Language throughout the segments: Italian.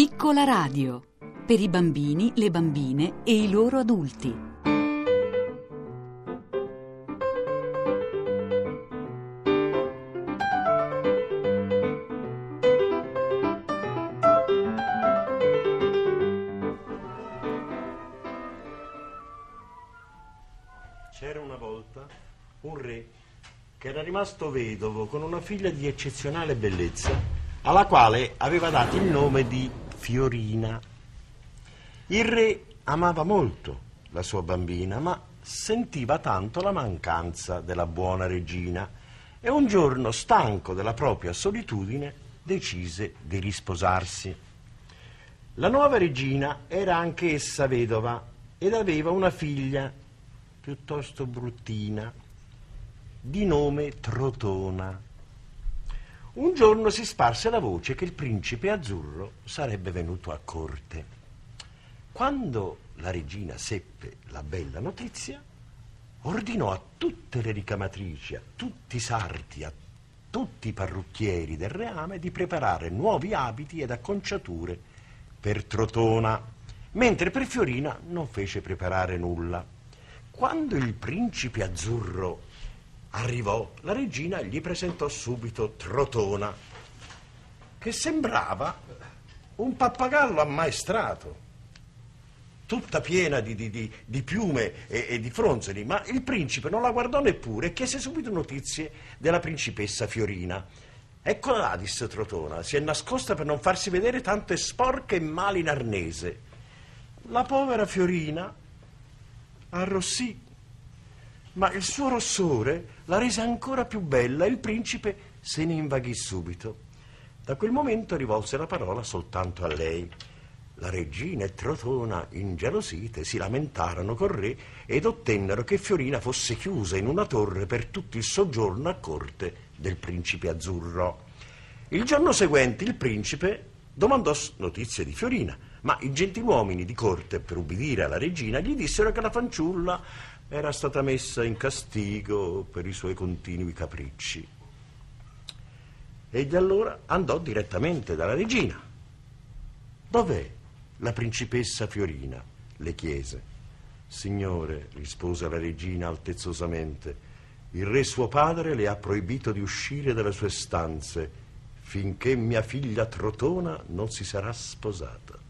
Piccola radio. Per i bambini, le bambine e i loro adulti. C'era una volta un re che era rimasto vedovo con una figlia di eccezionale bellezza, alla quale aveva dato il nome di Fiorina. Il re amava molto la sua bambina, ma sentiva tanto la mancanza della buona regina e un giorno, stanco della propria solitudine, decise di risposarsi. La nuova regina era anche essa vedova ed aveva una figlia piuttosto bruttina, di nome Trotona. Un giorno si sparse la voce che il principe azzurro sarebbe venuto a corte. Quando la regina seppe la bella notizia, ordinò a tutte le ricamatrici, a tutti i sarti, a tutti i parrucchieri del reame di preparare nuovi abiti ed acconciature per Trotona, mentre per Fiorina non fece preparare nulla. Quando il principe azzurro arrivò, la regina gli presentò subito Trotona, che sembrava un pappagallo ammaestrato, tutta piena di, di, di, di piume e, e di fronzoli, ma il principe non la guardò neppure e chiese subito notizie della principessa Fiorina. Eccola là, disse Trotona, si è nascosta per non farsi vedere tanto è sporca e male in arnese. La povera Fiorina arrossì, ma il suo rossore la rese ancora più bella e il principe se ne invaghì subito. Da quel momento rivolse la parola soltanto a lei. La regina e Trotona, ingelosite, si lamentarono col re ed ottennero che Fiorina fosse chiusa in una torre per tutto il soggiorno a corte del principe azzurro. Il giorno seguente il principe domandò notizie di Fiorina ma i gentiluomini di corte, per ubbidire alla regina, gli dissero che la fanciulla era stata messa in castigo per i suoi continui capricci. Egli allora andò direttamente dalla regina. Dov'è la principessa Fiorina? le chiese. Signore, rispose la regina altezzosamente, il re suo padre le ha proibito di uscire dalle sue stanze finché mia figlia Trotona non si sarà sposata.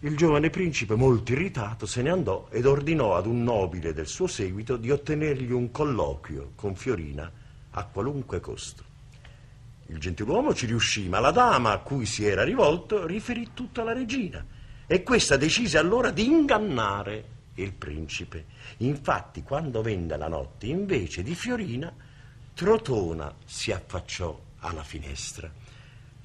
Il giovane principe, molto irritato, se ne andò ed ordinò ad un nobile del suo seguito di ottenergli un colloquio con Fiorina a qualunque costo. Il gentiluomo ci riuscì, ma la dama a cui si era rivolto riferì tutto alla regina e questa decise allora di ingannare il principe. Infatti, quando venne la notte, invece di Fiorina, Trotona si affacciò alla finestra.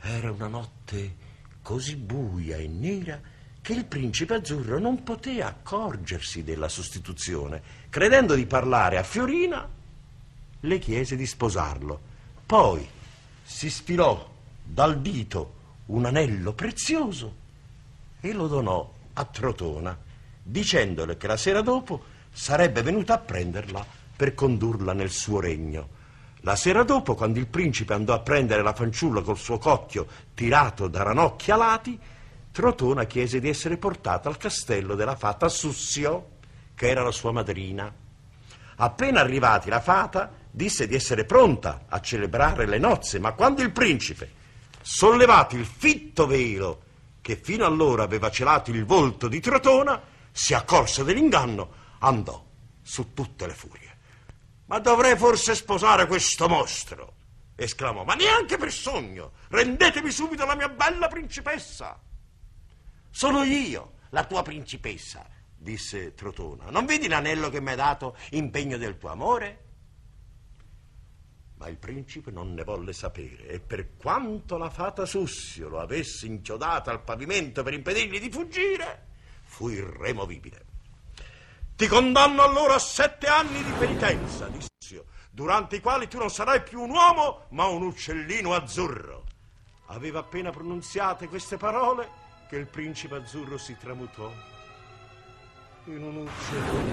Era una notte così buia e nera che il principe azzurro non poté accorgersi della sostituzione. Credendo di parlare a Fiorina, le chiese di sposarlo. Poi si sfilò dal dito un anello prezioso e lo donò a Trotona, dicendole che la sera dopo sarebbe venuta a prenderla per condurla nel suo regno. La sera dopo, quando il principe andò a prendere la fanciulla col suo cocchio tirato da ranocchi alati, Trotona chiese di essere portata al castello della fata Sussio, che era la sua madrina. Appena arrivati, la fata disse di essere pronta a celebrare le nozze, ma quando il principe, sollevato il fitto velo che fino allora aveva celato il volto di Trotona, si accorse dell'inganno, andò su tutte le furie. Ma dovrei forse sposare questo mostro? esclamò. Ma neanche per sogno! Rendetemi subito la mia bella principessa! Sono io, la tua principessa, disse Trotona. Non vedi l'anello che mi hai dato, impegno del tuo amore? Ma il principe non ne volle sapere e per quanto la fata Sussio lo avesse inchiodato al pavimento per impedirgli di fuggire, fu irremovibile. Ti condanno allora a sette anni di penitenza, disse, durante i quali tu non sarai più un uomo, ma un uccellino azzurro. Aveva appena pronunziate queste parole che il principe azzurro si tramutò in un uccello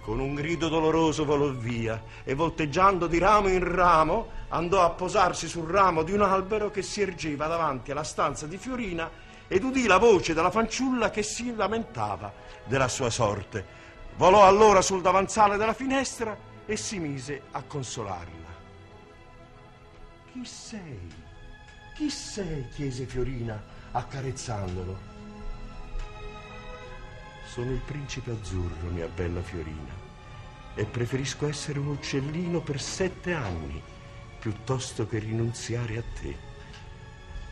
Con un grido doloroso volò via e volteggiando di ramo in ramo andò a posarsi sul ramo di un albero che si ergeva davanti alla stanza di Fiorina ed udì la voce della fanciulla che si lamentava della sua sorte. Volò allora sul davanzale della finestra e si mise a consolarla. Chi sei? Chi sei? chiese Fiorina accarezzandolo. Sono il principe azzurro, mia bella Fiorina, e preferisco essere un uccellino per sette anni piuttosto che rinunziare a te.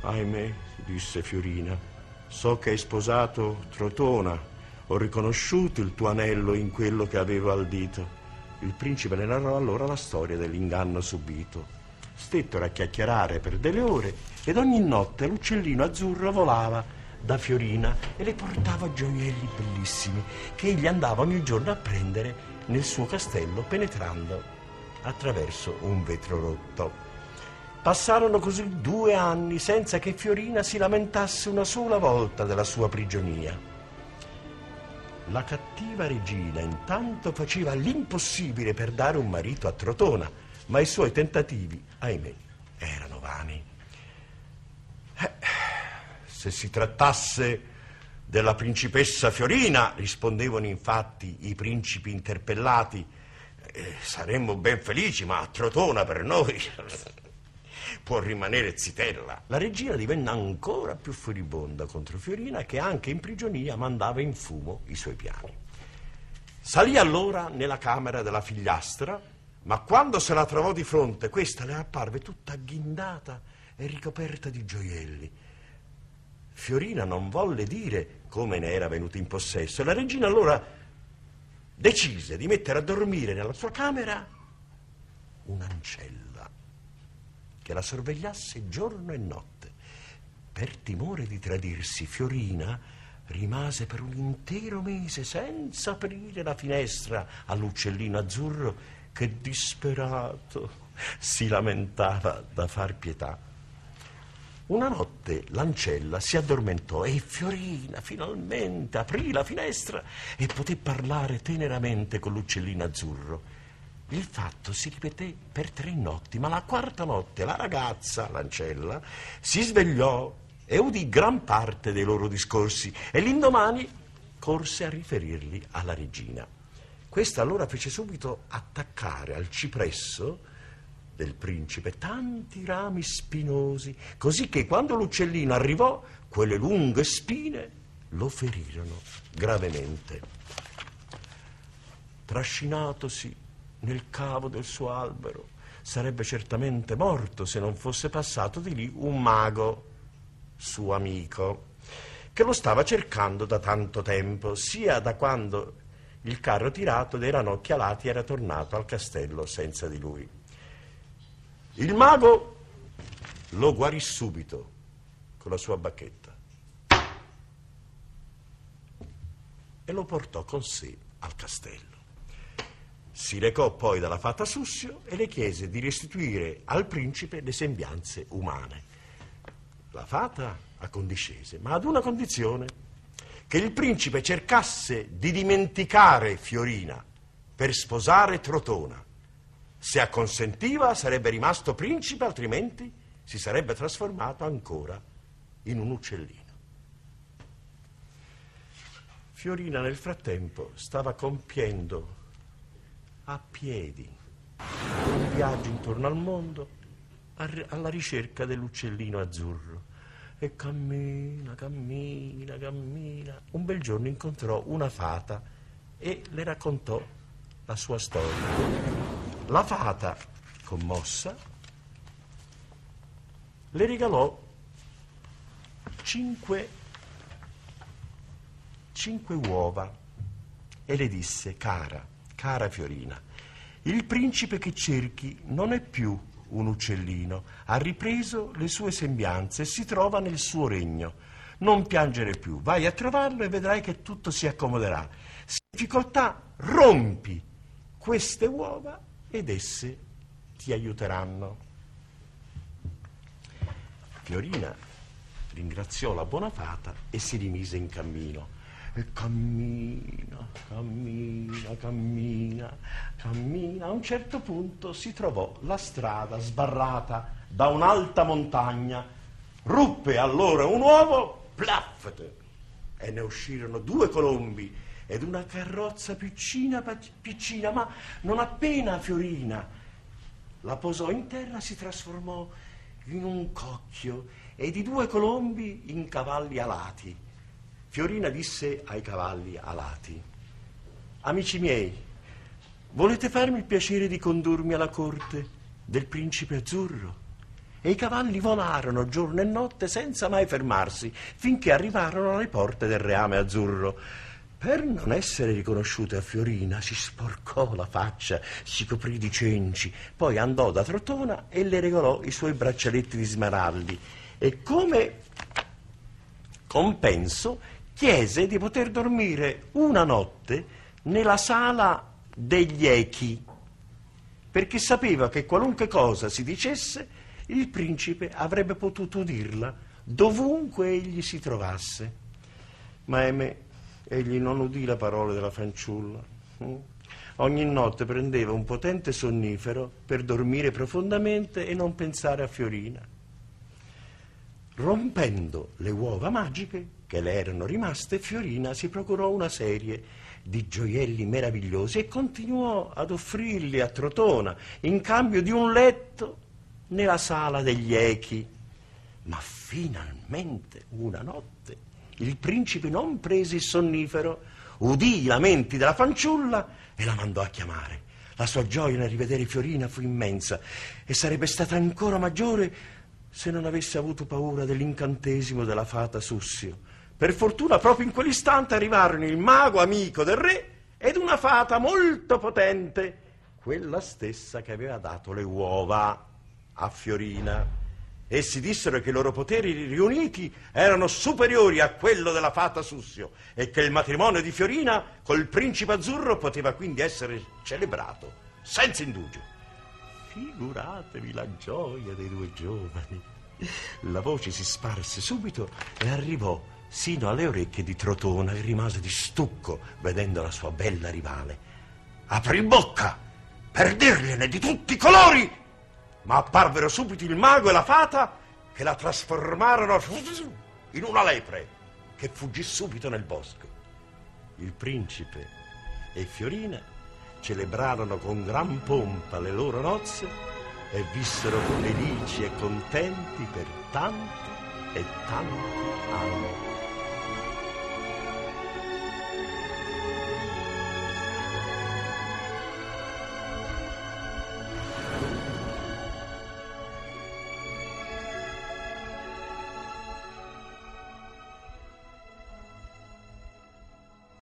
Ahimè, disse Fiorina, so che hai sposato Trotona, ho riconosciuto il tuo anello in quello che avevo al dito. Il principe le narrò allora la storia dell'inganno subito. Stettero a chiacchierare per delle ore ed ogni notte l'uccellino azzurro volava da Fiorina e le portava gioielli bellissimi che egli andava ogni giorno a prendere nel suo castello penetrando attraverso un vetro rotto. Passarono così due anni senza che Fiorina si lamentasse una sola volta della sua prigionia. La cattiva regina intanto faceva l'impossibile per dare un marito a Trotona, ma i suoi tentativi, ahimè, erano vani. Eh, se si trattasse della principessa Fiorina, rispondevano infatti i principi interpellati, eh, saremmo ben felici, ma a Trotona per noi può rimanere zitella. La regina divenne ancora più furibonda contro Fiorina che anche in prigionia mandava in fumo i suoi piani. Salì allora nella camera della figliastra, ma quando se la trovò di fronte, questa le apparve tutta agghindata e ricoperta di gioielli Fiorina non volle dire come ne era venuto in possesso e la regina allora decise di mettere a dormire nella sua camera un'ancella che la sorvegliasse giorno e notte. Per timore di tradirsi, Fiorina rimase per un intero mese senza aprire la finestra all'uccellino azzurro che disperato si lamentava da far pietà. Una notte l'ancella si addormentò e Fiorina finalmente aprì la finestra e poté parlare teneramente con l'uccellino azzurro. Il fatto si ripeté per tre notti, ma la quarta notte la ragazza, l'ancella, si svegliò e udì gran parte dei loro discorsi e l'indomani corse a riferirli alla regina. Questa allora fece subito attaccare al cipresso del principe tanti rami spinosi, così che quando l'uccellino arrivò, quelle lunghe spine lo ferirono gravemente. Trascinatosi nel cavo del suo albero, sarebbe certamente morto se non fosse passato di lì un mago, suo amico, che lo stava cercando da tanto tempo, sia da quando il carro tirato dei ranocchi alati era tornato al castello senza di lui. Il mago lo guarì subito con la sua bacchetta e lo portò con sé al castello. Si recò poi dalla fata Sussio e le chiese di restituire al principe le sembianze umane. La fata accondiscese, ma ad una condizione, che il principe cercasse di dimenticare Fiorina per sposare Trotona se acconsentiva sarebbe rimasto principe, altrimenti si sarebbe trasformato ancora in un uccellino. Fiorina nel frattempo stava compiendo a piedi un viaggio intorno al mondo alla ricerca dell'uccellino azzurro. E cammina, cammina, cammina. Un bel giorno incontrò una fata e le raccontò la sua storia. La fata, commossa, le regalò cinque, cinque uova e le disse, cara, cara Fiorina, il principe che cerchi non è più un uccellino, ha ripreso le sue sembianze e si trova nel suo regno. Non piangere più, vai a trovarlo e vedrai che tutto si accomoderà. Se difficoltà, rompi queste uova ed esse ti aiuteranno. Fiorina ringraziò la buona fata e si rimise in cammino. E cammina, cammina, cammina, cammina. A un certo punto si trovò la strada sbarrata da un'alta montagna. Ruppe allora un uovo, plaffet, e ne uscirono due colombi ed una carrozza piccina, piccina, ma non appena fiorina. La posò in terra, si trasformò in un cocchio ed i due colombi in cavalli alati. Fiorina disse ai cavalli alati, Amici miei, volete farmi il piacere di condurmi alla corte del principe azzurro? E i cavalli volarono giorno e notte senza mai fermarsi, finché arrivarono alle porte del reame azzurro. Per non essere riconosciuto a Fiorina si sporcò la faccia, si coprì di cenci, poi andò da Trotona e le regalò i suoi braccialetti di smaraldi e come compenso chiese di poter dormire una notte nella sala degli echi, perché sapeva che qualunque cosa si dicesse, il principe avrebbe potuto udirla dovunque egli si trovasse. Ma ahimè, egli non udì la parola della fanciulla. Mm? Ogni notte prendeva un potente sonnifero per dormire profondamente e non pensare a Fiorina. Rompendo le uova magiche che le erano rimaste, Fiorina si procurò una serie di gioielli meravigliosi e continuò ad offrirli a Trotona in cambio di un letto nella sala degli echi. Ma finalmente una notte il principe non prese il sonnifero, udì i lamenti della fanciulla e la mandò a chiamare. La sua gioia nel rivedere Fiorina fu immensa e sarebbe stata ancora maggiore se non avesse avuto paura dell'incantesimo della fata Sussio. Per fortuna proprio in quell'istante arrivarono il mago amico del re ed una fata molto potente, quella stessa che aveva dato le uova a Fiorina. Essi dissero che i loro poteri riuniti erano superiori a quello della fata Sussio e che il matrimonio di Fiorina col principe azzurro poteva quindi essere celebrato senza indugio. Figuratevi la gioia dei due giovani. La voce si sparse subito e arrivò sino alle orecchie di Trotona, che rimase di stucco vedendo la sua bella rivale. Aprì bocca per dirgliene di tutti i colori ma apparvero subito il mago e la fata che la trasformarono in una lepre che fuggì subito nel bosco. Il principe e Fiorina celebrarono con gran pompa le loro nozze e vissero felici e contenti per tanti e tanti anni.